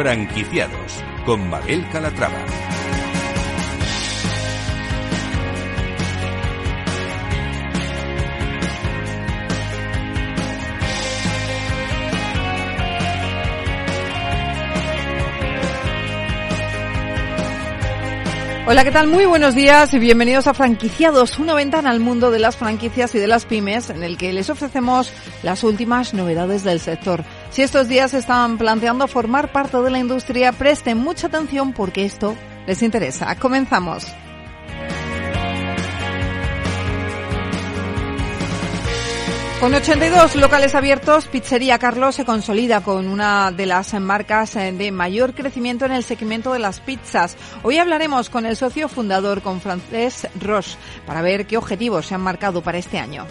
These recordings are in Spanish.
Franquiciados con Mabel Calatrava. Hola, ¿qué tal? Muy buenos días y bienvenidos a Franquiciados, una ventana al mundo de las franquicias y de las pymes en el que les ofrecemos las últimas novedades del sector. Si estos días están planteando formar parte de la industria, presten mucha atención porque esto les interesa. Comenzamos. Con 82 locales abiertos, Pizzería Carlos se consolida con una de las marcas eh, de mayor crecimiento en el segmento de las pizzas. Hoy hablaremos con el socio fundador, con Francés Roche, para ver qué objetivos se han marcado para este año.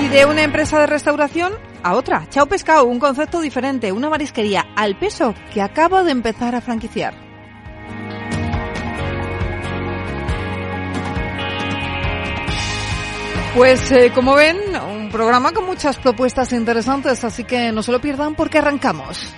Y de una empresa de restauración a otra. Chao Pescado, un concepto diferente, una marisquería al peso que acaba de empezar a franquiciar. Pues eh, como ven, un programa con muchas propuestas interesantes, así que no se lo pierdan porque arrancamos.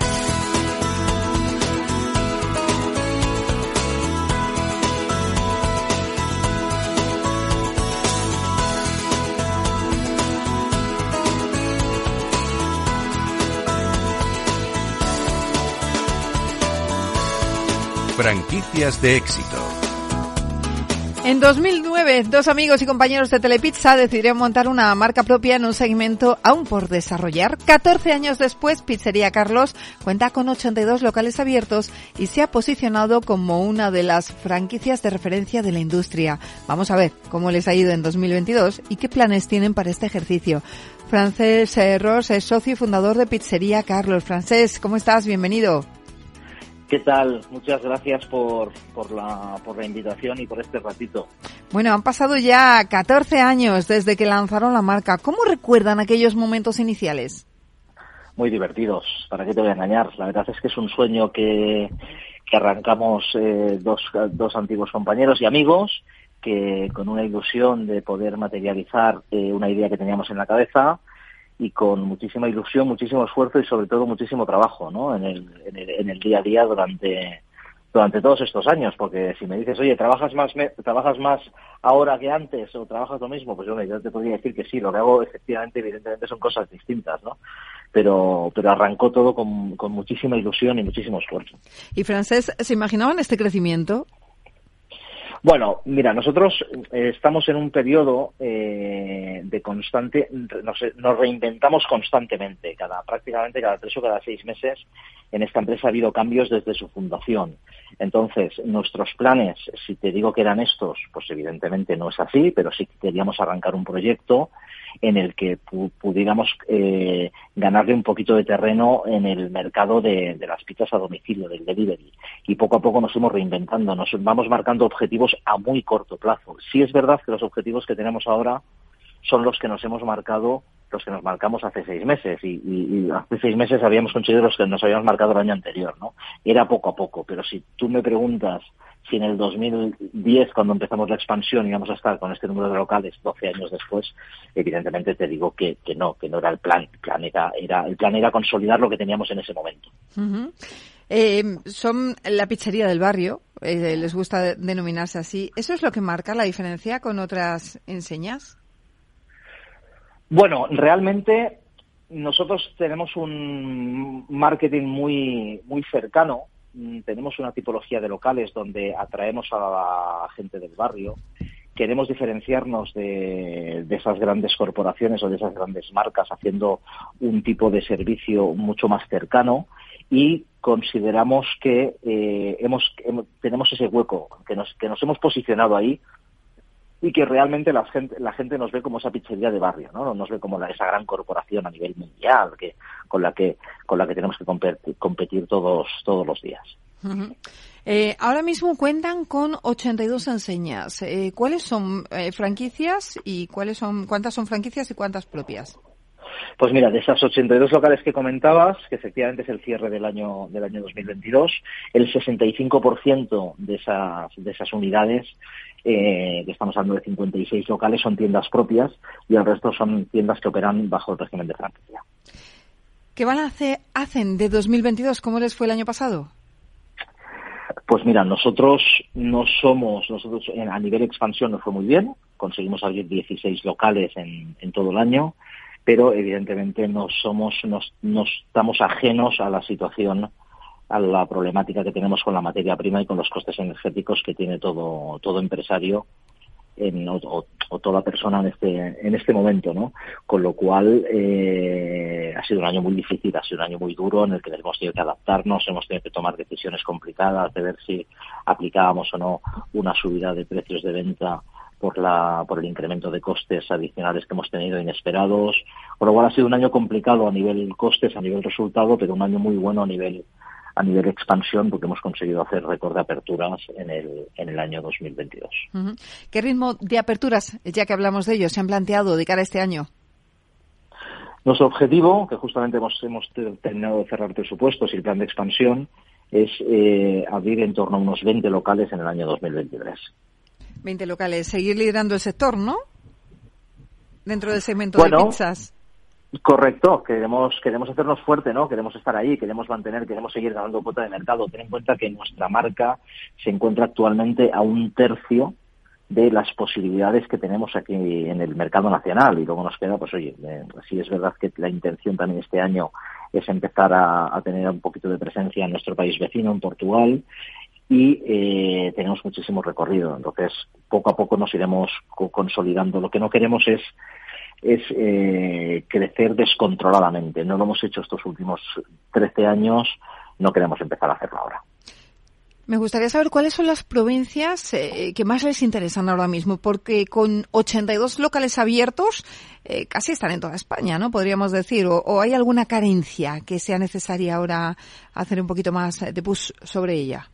Franquicias de éxito. En 2009, dos amigos y compañeros de Telepizza decidieron montar una marca propia en un segmento aún por desarrollar. 14 años después, Pizzería Carlos cuenta con 82 locales abiertos y se ha posicionado como una de las franquicias de referencia de la industria. Vamos a ver cómo les ha ido en 2022 y qué planes tienen para este ejercicio. Francés Ross es socio y fundador de Pizzería Carlos. Francés, ¿cómo estás? Bienvenido. ¿Qué tal? Muchas gracias por, por, la, por la invitación y por este ratito. Bueno, han pasado ya 14 años desde que lanzaron la marca. ¿Cómo recuerdan aquellos momentos iniciales? Muy divertidos, ¿para qué te voy a engañar? La verdad es que es un sueño que, que arrancamos eh, dos, dos antiguos compañeros y amigos que con una ilusión de poder materializar eh, una idea que teníamos en la cabeza, y con muchísima ilusión, muchísimo esfuerzo y sobre todo muchísimo trabajo ¿no? en, el, en, el, día a día durante, durante todos estos años, porque si me dices, oye, ¿trabajas más, ¿trabajas más ahora que antes o trabajas lo mismo? Pues yo, yo te podría decir que sí, lo que hago efectivamente, evidentemente son cosas distintas, ¿no? Pero, pero arrancó todo con, con muchísima ilusión y muchísimo esfuerzo. ¿Y Francés, se imaginaban este crecimiento? Bueno, mira, nosotros eh, estamos en un periodo eh, de constante, nos, nos, reinventamos constantemente, cada prácticamente cada tres o cada seis meses. En esta empresa ha habido cambios desde su fundación. Entonces, nuestros planes, si te digo que eran estos, pues evidentemente no es así, pero sí queríamos arrancar un proyecto en el que pudiéramos eh, ganarle un poquito de terreno en el mercado de, las pizzas a domicilio, del delivery. Y poco a poco nos fuimos reinventando, nos vamos marcando objetivos a muy corto plazo. Sí es verdad que los objetivos que tenemos ahora son los que nos hemos marcado los que nos marcamos hace seis meses y, hace seis meses habíamos conseguido los que nos habíamos marcado el año anterior, ¿no? Era poco a poco, pero si tú me preguntas si en el 2010, cuando empezamos la expansión, íbamos a estar con este número de locales 12 años después, evidentemente te digo que, que no, que no era el plan. El plan era, era, el plan era consolidar lo que teníamos en ese momento. Eh, son la pizzería del barrio, eh, les gusta denominarse así. ¿Eso es lo que marca la diferencia con otras enseñas? Bueno, realmente nosotros tenemos un marketing muy, muy cercano. Mm, tenemos una tipología de locales donde atraemos a la gente del barrio. Queremos diferenciarnos de, esas grandes corporaciones o de esas grandes marcas haciendo un tipo de servicio mucho más cercano y consideramos que eh, hemos, tenemos ese hueco, que nos, que nos hemos posicionado ahí y que realmente la gente, la gente nos ve como esa pizzería de barrio, ¿no? Nos ve como la, esa gran corporación a nivel mundial que, con la que, con la que tenemos que competir, todos, todos los días. Eh, ahora mismo cuentan con 82 enseñas. Eh, ¿Cuáles son eh, franquicias y cuáles son, cuántas son franquicias y cuántas propias? Pues mira, de esas 82 locales que comentabas, que efectivamente es el cierre del año del año 2022, el 65% de esas de esas unidades eh, que estamos hablando de 56 locales, son tiendas propias y el resto son tiendas que operan bajo el régimen de franquicia. ¿Qué balance hacen de 2022? ¿Cómo les fue el año pasado? Pues mira, nosotros no somos, nosotros a nivel expansión nos fue muy bien, conseguimos abrir 16 locales en, todo el año, pero evidentemente no somos, nos, estamos ajenos a la situación, a la problemática que tenemos con la materia prima y con los costes energéticos que tiene todo, todo empresario en, o, toda persona en este, en este momento, ¿no? Con lo cual eh, ha sido un año muy difícil, ha sido un año muy duro en el que hemos tenido que adaptarnos, hemos tenido que tomar decisiones complicadas de ver si aplicábamos o no una subida de precios de venta por, la, por el incremento de costes adicionales que hemos tenido inesperados. Con lo cual ha sido un año complicado a nivel costes, a nivel resultado, pero un año muy bueno a nivel a nivel expansión porque hemos conseguido hacer récord de aperturas en el, en el año 2022. ¿Qué ritmo de aperturas, ya que hablamos de ello, se han planteado de cara a este año? Nuestro objetivo, que justamente hemos, hemos terminado de cerrar presupuestos y el plan de expansión, es eh, abrir en torno a unos 20 locales en el año 2023. 20 locales. Seguir liderando el sector, ¿no? Dentro del segmento de pizzas. Correcto, queremos, queremos hacernos fuerte, ¿no? Queremos estar ahí, queremos mantener, queremos seguir ganando cuota de mercado. Ten en cuenta que nuestra marca se encuentra actualmente a un tercio de las posibilidades que tenemos aquí en el mercado nacional y luego nos queda, pues oye, eh, sí es verdad que la intención también este año es empezar a, tener un poquito de presencia en nuestro país vecino, en Portugal, y eh, tenemos muchísimo recorrido. Entonces, poco a poco nos iremos consolidando. Lo que no queremos es es eh, crecer descontroladamente. No lo hemos hecho estos últimos 13 años, no queremos empezar a hacerlo ahora. Me gustaría saber cuáles son las provincias eh, que más les interesan ahora mismo, porque con 82 locales abiertos eh, casi están en toda España, ¿no? Podríamos decir, o, o, hay alguna carencia que sea necesaria ahora hacer un poquito más de push sobre ella.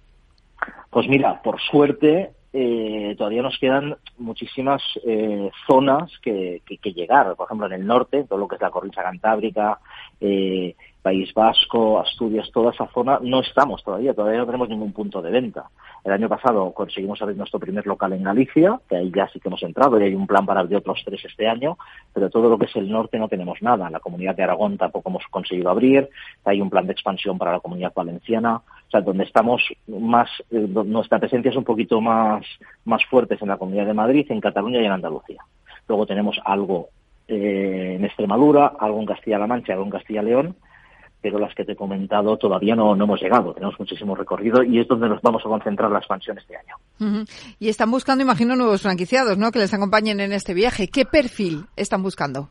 Pues mira, por suerte eh, todavía nos quedan muchísimas eh, zonas que, que, llegar. Por ejemplo, en el norte, todo lo que es la cornisa cantábrica, eh, País Vasco, Asturias, toda esa zona, no estamos todavía, todavía no tenemos ningún punto de venta. El año pasado conseguimos abrir nuestro primer local en Galicia, que ahí ya sí que hemos entrado y hay un plan para abrir otros tres este año, pero todo lo que es el norte no tenemos nada. La comunidad de Aragón tampoco hemos conseguido abrir, hay un plan de expansión para la comunidad valenciana, o sea, donde estamos más, eh, nuestra presencia es un poquito más, más fuerte en la comunidad de Madrid, en Cataluña y en Andalucía. Luego tenemos algo eh, en Extremadura, algo en Castilla-La Mancha, algo en Castilla-León, pero las que te he comentado todavía no, no hemos llegado. Tenemos muchísimo recorrido y es donde nos vamos a concentrar la expansión este año. Y están buscando, imagino, nuevos franquiciados, ¿no? Que les acompañen en este viaje. ¿Qué perfil están buscando?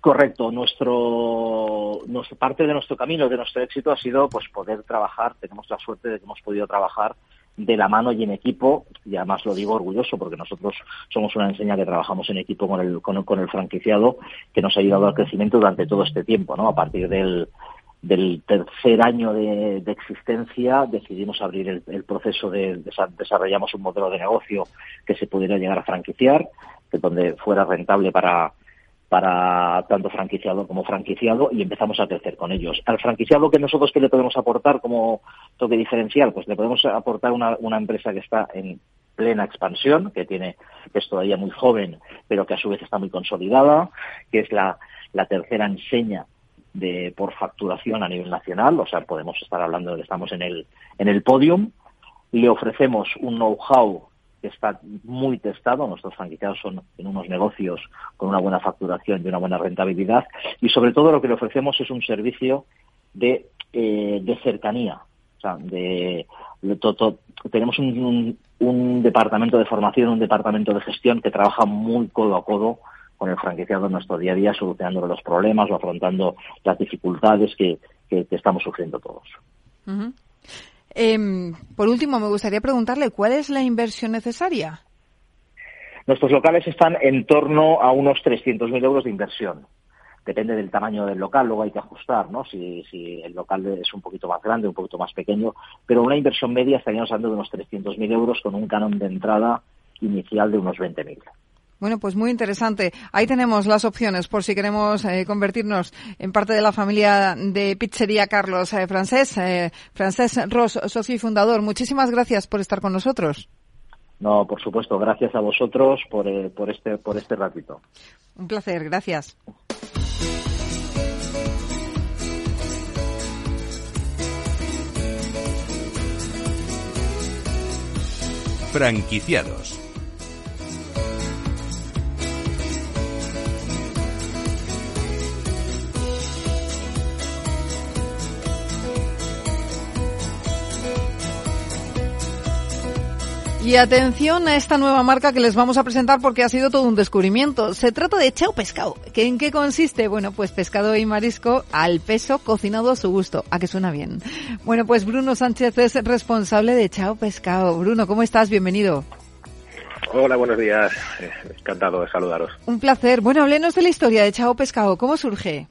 Correcto. Nuestro, nuestro, parte de nuestro camino, de nuestro éxito ha sido pues poder trabajar. Tenemos la suerte de que hemos podido trabajar de la mano y en equipo, y además lo digo orgulloso porque nosotros somos una enseña que trabajamos en equipo con el, con, el franquiciado que nos ha ayudado al crecimiento durante todo este tiempo, ¿no? A partir del, del tercer año de, existencia decidimos abrir el, proceso de, desarrollamos un modelo de negocio que se pudiera llegar a franquiciar, que donde fuera rentable para, para tanto franquiciado como franquiciado y empezamos a crecer con ellos. Al franquiciado que nosotros que le podemos aportar como toque diferencial, pues le podemos aportar una, empresa que está en plena expansión, que tiene, que es todavía muy joven, pero que a su vez está muy consolidada, que es la, la tercera enseña de por facturación a nivel nacional, o sea, podemos estar hablando de que estamos en el, en el podium, le ofrecemos un know-how que está muy testado. Nuestros franquiciados son en unos negocios con una buena facturación y una buena rentabilidad. Y sobre todo lo que le ofrecemos es un servicio de, eh, de cercanía. O sea, de, tenemos un, un, departamento de formación, un departamento de gestión que trabaja muy codo a codo con el franquiciado en nuestro día a día, solucionando los problemas o afrontando las dificultades que, que, estamos sufriendo todos. Eh, por último, me gustaría preguntarle cuál es la inversión necesaria. Nuestros locales están en torno a unos 300.000 euros de inversión. Depende del tamaño del local, luego hay que ajustar, ¿no? Si, si el local es un poquito más grande, un poquito más pequeño, pero una inversión media estaríamos hablando de unos 300.000 euros con un canon de entrada inicial de unos 20.000. Bueno, pues muy interesante. Ahí tenemos las opciones por si queremos eh, convertirnos en parte de la familia de Pizzería Carlos eh, Francés. Eh, Francés Ross, socio y fundador, muchísimas gracias por estar con nosotros. No, por supuesto, gracias a vosotros por, por, este, por este ratito. Un placer, gracias. Franquiciados Y atención a esta nueva marca que les vamos a presentar porque ha sido todo un descubrimiento. Se trata de Chao Pescado. ¿Que ¿En qué consiste? Bueno, pues pescado y marisco al peso cocinado a su gusto. A que suena bien. Bueno, pues Bruno Sánchez es responsable de Chao Pescado. Bruno, ¿cómo estás? Bienvenido. Hola, buenos días. Eh, encantado de saludaros. Un placer. Bueno, háblenos de la historia de Chao Pescado. ¿Cómo surge?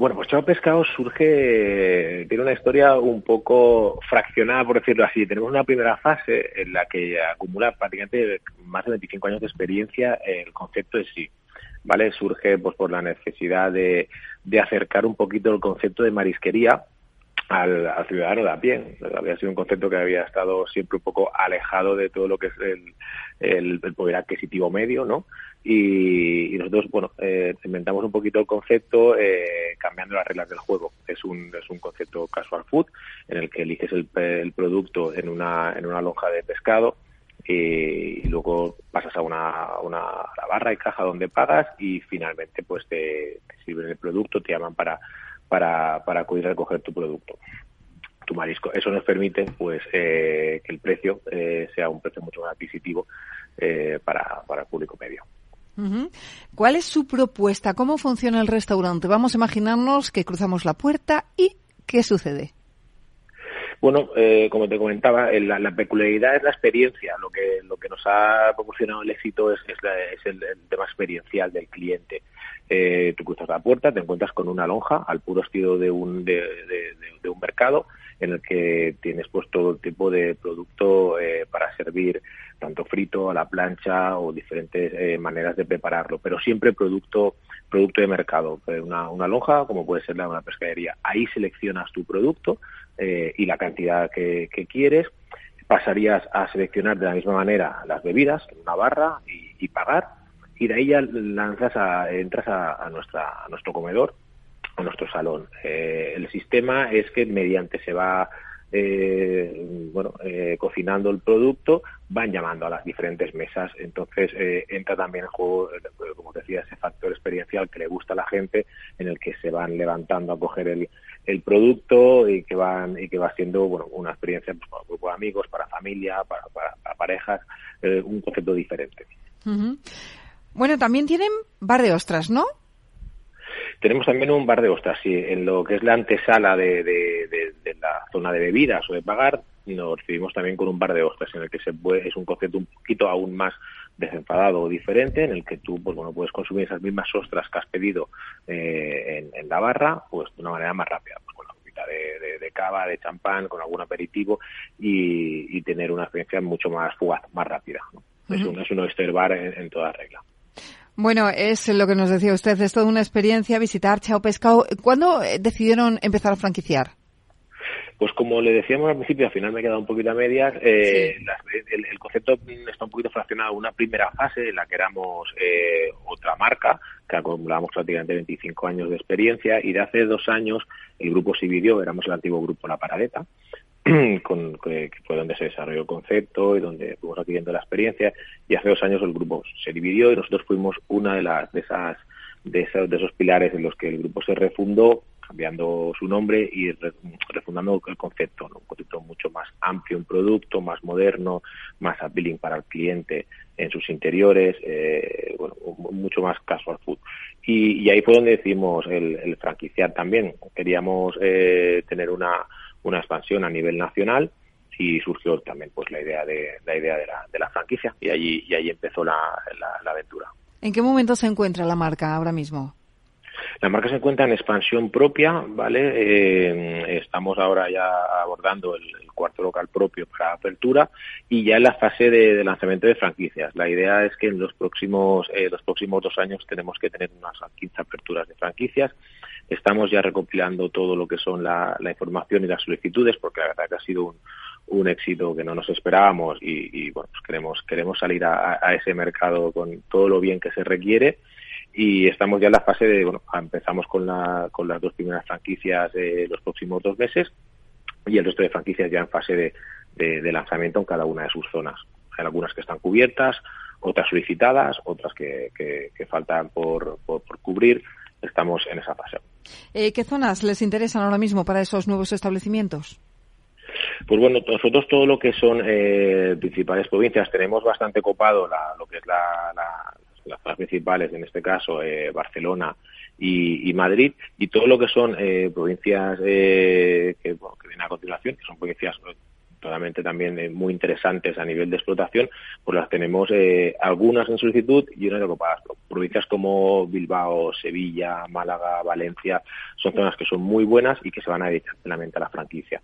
Bueno, pues Chao Pescado surge, tiene una historia un poco fraccionada, por decirlo así. Tenemos una primera fase en la que acumula prácticamente más de 25 años de experiencia el concepto en sí. ¿Vale? Surge pues por la necesidad de, de acercar un poquito el concepto de marisquería al, ciudadano de a pie. Había sido un concepto que había estado siempre un poco alejado de todo lo que es el, el, poder adquisitivo medio, ¿no? Y, nosotros, bueno, eh, inventamos un poquito el concepto eh, cambiando las reglas del juego. Es un, es un concepto casual food en el que eliges el, el producto en una, en una lonja de pescado y, luego pasas a una, una barra y caja donde pagas y finalmente pues te, te sirven el producto, te llaman para para, para acudir a recoger tu producto tu marisco. Eso nos permite pues eh, que el precio eh, sea un precio mucho más adquisitivo eh, para, para el público medio. ¿Cuál es su propuesta? ¿Cómo funciona el restaurante? Vamos a imaginarnos que cruzamos la puerta y ¿qué sucede? Bueno, eh, como te comentaba, la, la, peculiaridad es la experiencia. Lo que, lo que nos ha proporcionado el éxito es, es, la, es el, tema experiencial del cliente. Eh, tú cruzas la puerta, te encuentras con una lonja al puro estilo de un, de, de, de un mercado en el que tienes pues todo tipo de producto eh, para servir tanto frito a la plancha o diferentes eh, maneras de prepararlo, pero siempre producto producto de mercado, eh, una, una lonja como puede ser la de una pescadería. Ahí seleccionas tu producto eh, y la cantidad que, quieres. Pasarías a seleccionar de la misma manera las bebidas en una barra y, y pagar y de ahí ya lanzas a, entras a, a, nuestra, a nuestro comedor o nuestro salón. Eh, el sistema es que mediante se va eh, bueno, eh, cocinando el producto, van llamando a las diferentes mesas. Entonces eh, entra también en juego, eh, como decía, ese factor experiencial que le gusta a la gente, en el que se van levantando a coger el, el producto y que van y que va siendo bueno, una experiencia pues, para un grupo de amigos, para familia, para, para, para parejas, eh, un concepto diferente. Uh -huh. Bueno, también tienen bar de ostras, ¿no? Tenemos también un bar de ostras, sí, en lo que es la antesala de, zona de bebidas o de pagar, nos recibimos también con un bar de ostras, en el que se puede, es un concepto un poquito aún más desenfadado o diferente, en el que tú pues bueno puedes consumir esas mismas ostras que has pedido eh, en, en, la barra, pues de una manera más rápida, pues con la copita de, de, de cava, de champán, con algún aperitivo y, y, tener una experiencia mucho más fugaz, más rápida. ¿no? Uh -huh. Es un, es un oyster bar en, en toda regla. Bueno, es lo que nos decía usted, es toda una experiencia visitar Chao Pescado. ¿Cuándo decidieron empezar a franquiciar? Pues como le decíamos al principio, al final me he quedado un poquito a medias, eh, sí. las, el, el, concepto está un poquito fraccionado. Una primera fase en la que éramos eh, otra marca, que acumulábamos prácticamente 25 años de experiencia, y de hace dos años el grupo se dividió, éramos el antiguo grupo La Paradeta, con, que fue donde se desarrolló el concepto y donde fuimos adquiriendo la experiencia y hace dos años el grupo se dividió y nosotros fuimos una de las de esas de esos, de esos pilares en los que el grupo se refundó cambiando su nombre y re, refundando el concepto, ¿no? un concepto mucho más amplio, un producto más moderno, más appealing para el cliente en sus interiores, eh, bueno, mucho más casual food. Y, y ahí fue donde decidimos el, el franquiciar también. Queríamos eh, tener una una expansión a nivel nacional y surgió también pues la idea de la idea de la, de la franquicia y allí y ahí empezó la, la, la, aventura. ¿En qué momento se encuentra la marca ahora mismo? La marca se encuentra en expansión propia, ¿vale? Eh, estamos ahora ya abordando el, cuarto local propio para apertura y ya en la fase de, lanzamiento de franquicias. La idea es que en los próximos, eh, los próximos dos años tenemos que tener unas 15 aperturas de franquicias Estamos ya recopilando todo lo que son la, la información y las solicitudes, porque la verdad que ha sido un, éxito que no nos esperábamos y, y bueno, pues queremos, queremos salir a, ese mercado con todo lo bien que se requiere y estamos ya en la fase de, bueno, empezamos con, la, con las dos primeras franquicias eh, los próximos dos meses y el resto de franquicias ya en fase de, de, lanzamiento en cada una de sus zonas. Hay algunas que están cubiertas, otras solicitadas, otras que, faltan por, por, cubrir. Estamos en esa fase. Eh, ¿Qué zonas les interesan ahora mismo para esos nuevos establecimientos? Pues bueno, nosotros todo lo que son eh, principales provincias tenemos bastante copado lo que es la, las zonas principales, en este caso eh, Barcelona y, Madrid, y todo lo que son eh, provincias que, que vienen a continuación, que son provincias totalmente también muy interesantes a nivel de explotación, pues las tenemos algunas en solicitud y unas ocupadas. Provincias como Bilbao, Sevilla, Málaga, Valencia, son zonas que son muy buenas y que se van a dedicar plenamente a la franquicia.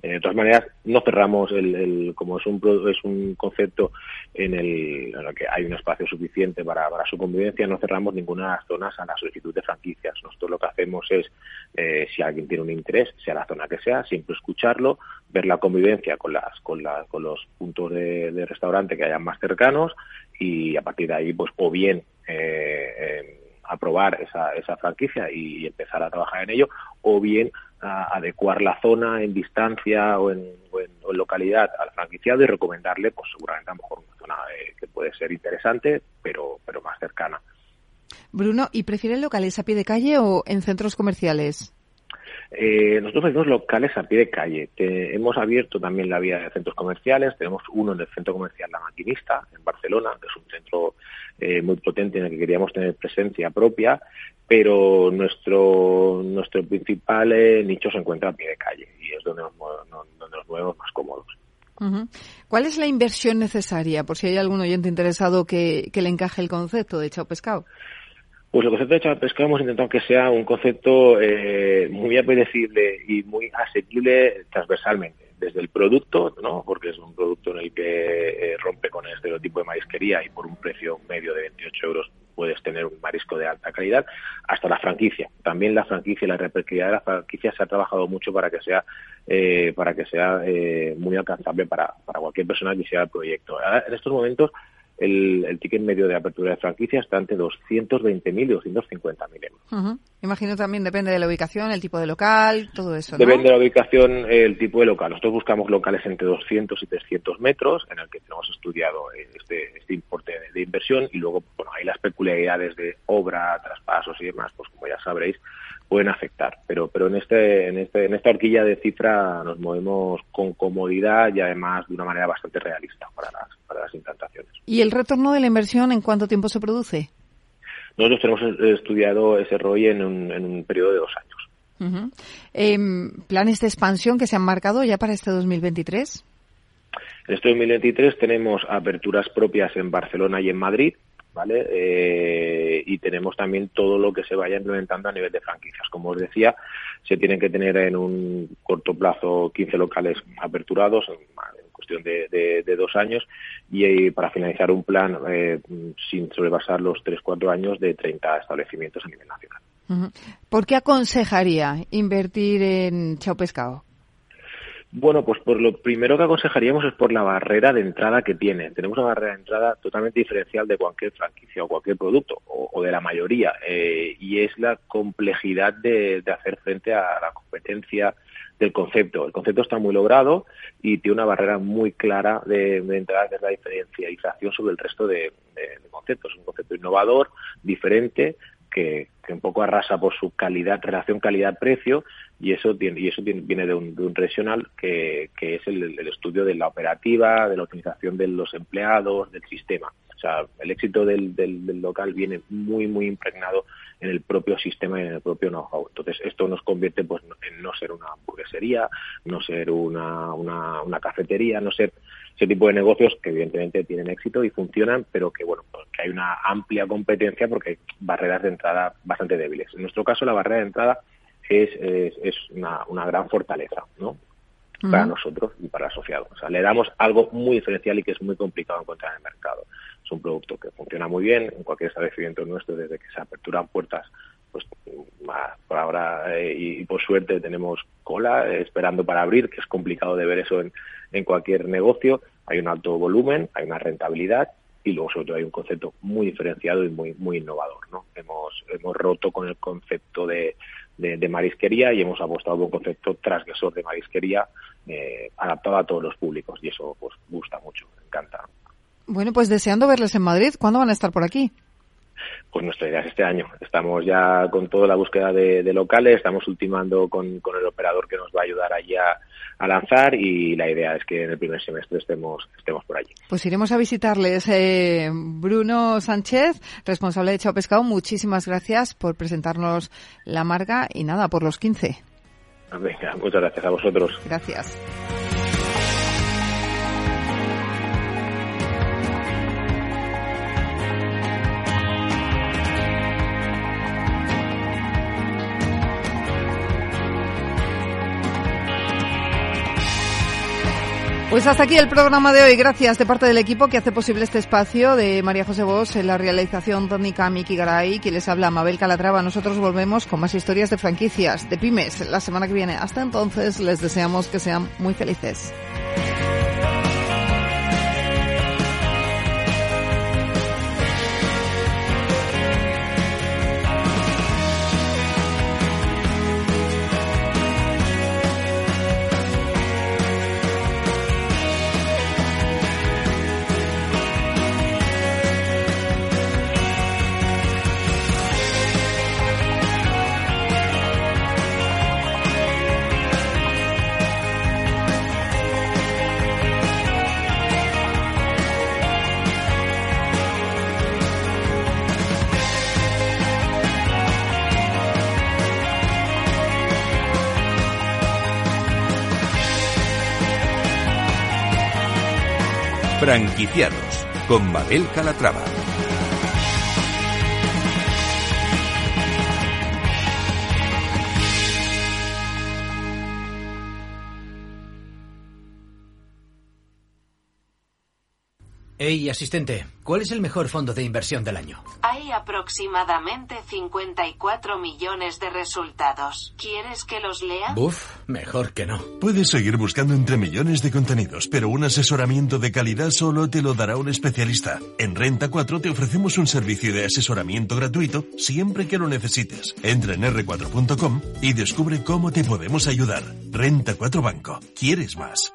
Eh, de todas maneras, no cerramos el, como es un es un concepto en el, en el que hay un espacio suficiente para, para, su convivencia, no cerramos ninguna de las zonas a la solicitud de franquicias. Nosotros lo que hacemos es, eh, si alguien tiene un interés, sea la zona que sea, siempre escucharlo, ver la convivencia con las con, la, con los puntos de, restaurante que hayan más cercanos y a partir de ahí, pues o bien eh, aprobar esa, esa franquicia y empezar a trabajar en ello, o bien adecuar la zona en distancia o en, localidad al franquiciado y recomendarle, pues seguramente a lo mejor una zona eh, que puede ser interesante, pero, pero más cercana. Bruno, ¿y prefieren locales a pie de calle o en centros comerciales? Eh, nosotros tenemos locales a pie de calle. hemos abierto también la vía de centros comerciales. Tenemos uno en el centro comercial La Maquinista, en Barcelona, que es un centro eh, muy potente en el que queríamos tener presencia propia, pero nuestro nuestro principal eh, nicho se encuentra a pie de calle y es donde nos, donde nos movemos más cómodos. ¿Cuál es la inversión necesaria, por si hay algún oyente interesado que, que le encaje el concepto de Chao Pescado? Pues el concepto de Chao Pescado hemos intentado que sea un concepto eh, muy apetecible y muy asequible transversalmente desde el producto, ¿no? porque es un producto en el que eh, rompe con el estereotipo de marisquería y por un precio medio de 28 euros puedes tener un marisco de alta calidad, hasta la franquicia. También la franquicia y la repercusión de la franquicia se ha trabajado mucho para que sea eh, para que sea eh, muy alcanzable para, para cualquier persona que quisiera el proyecto. en estos momentos el, ticket medio de apertura de franquicia está entre 220.000 y 250.000 euros. Imagino también depende de la ubicación, el tipo de local, todo eso. ¿no? Depende de la ubicación, el tipo de local. Nosotros buscamos locales entre 200 y 300 metros, en el que tenemos estudiado este, este importe de, inversión y luego, bueno, hay las peculiaridades de obra, traspasos y demás, pues como ya sabréis, pueden afectar. Pero, pero en este, en este, en esta horquilla de cifra nos movemos con comodidad y además de una manera bastante realista para las, para las implantaciones. ¿Y el retorno de la inversión en cuánto tiempo se produce? Nosotros tenemos estudiado ese ROI en un, en un periodo de dos años. Em, ¿Planes de expansión que se han marcado ya para este 2023? En este 2023 tenemos aperturas propias en Barcelona y en Madrid, ¿vale? Eh, y tenemos también todo lo que se vaya implementando a nivel de franquicias. Como os decía, se tienen que tener en un corto plazo 15 locales aperturados, cuestión de, dos años, y, para finalizar un plan eh, sin sobrepasar los 3-4 años de 30 establecimientos a nivel nacional. ¿Por qué aconsejaría invertir en Chao Pescado? Bueno, pues por lo primero que aconsejaríamos es por la barrera de entrada que tiene. Tenemos una barrera de entrada totalmente diferencial de cualquier franquicia o cualquier producto, o, de la mayoría, eh, y es la complejidad de, hacer frente a la competencia del concepto. El concepto está muy logrado y tiene una barrera muy clara de, entrada, que es la diferencialización sobre el resto de, de conceptos. Es un concepto innovador, diferente, que, un poco arrasa por su calidad, relación calidad-precio, y eso, y eso viene de un, de un regional que, que es el, estudio de la operativa, de la optimización de los empleados, del sistema. O sea, el éxito del, del, local viene muy, muy impregnado en el propio sistema y en el propio know-how. Entonces, esto nos convierte pues, en no ser una hamburguesería, no ser una, una, una cafetería, no ser ese tipo de negocios que evidentemente tienen éxito y funcionan, pero que bueno, pues, que hay una amplia competencia porque hay barreras de entrada bastante débiles. En nuestro caso, la barrera de entrada es, es, una, una, gran fortaleza, ¿no? Para nosotros y para el asociado. O sea, le damos algo muy diferencial y que es muy complicado encontrar en el mercado. Es un producto que funciona muy bien en cualquier establecimiento nuestro desde que se aperturan puertas pues por ahora eh, y, por suerte tenemos cola eh, esperando para abrir, que es complicado de ver eso en, cualquier negocio. Hay un alto volumen, hay una rentabilidad y luego sobre todo hay un concepto muy diferenciado y muy muy innovador. ¿no? Hemos, hemos roto con el concepto de, de, marisquería y hemos apostado por un concepto transgresor de marisquería eh, adaptado a todos los públicos y eso pues gusta mucho, encanta. Bueno, pues deseando verles en Madrid, ¿cuándo van a estar por aquí? Pues nuestra idea es este año. Estamos ya con toda la búsqueda de, locales, estamos ultimando con, el operador que nos va a ayudar allí a, lanzar y la idea es que en el primer semestre estemos, estemos por allí. Pues iremos a visitarles. Eh, Bruno Sánchez, responsable de Chao Pescado, muchísimas gracias por presentarnos la marca y nada, por los 15. Venga, muchas gracias a vosotros. Gracias. Pues hasta aquí el programa de hoy. Gracias de parte del equipo que hace posible este espacio de María José Bosch en la realización técnica Miki Garay, que les habla Mabel Calatrava. Nosotros volvemos con más historias de franquicias, de pymes, la semana que viene. Hasta entonces les deseamos que sean muy felices. Franquiciados con Mabel Calatrava. Hey, asistente, ¿cuál es el mejor fondo de inversión del año? Hay aproximadamente 54 millones de resultados. ¿Quieres que los lea? Uf, mejor que no. Puedes seguir buscando entre millones de contenidos, pero un asesoramiento de calidad solo te lo dará un especialista. En Renta 4 te ofrecemos un servicio de asesoramiento gratuito siempre que lo necesites. Entra en r4.com y descubre cómo te podemos ayudar. Renta 4 Banco. ¿Quieres más?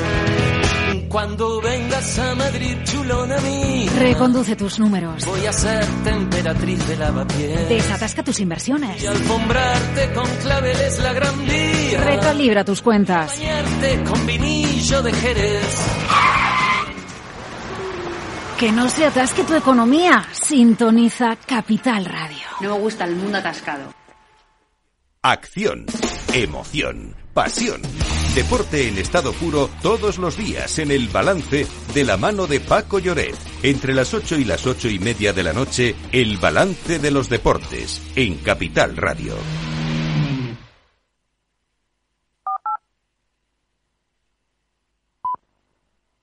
Cuando vengas a Madrid, chulona mí. Reconduce tus números. Voy a ser temperatriz de lavapiés. Desatasca tus inversiones. Y alfombrarte con claveles la gran vía. Recalibra tus cuentas. Bañarte con vinillo de Jerez. Que no se atasque tu economía. Sintoniza Capital Radio. No me gusta el mundo atascado. Acción, emoción, pasión. Deporte en estado puro todos los días en el balance de la mano de Paco Lloret. Entre las 8 y las ocho y media de la noche, el balance de los deportes en Capital Radio.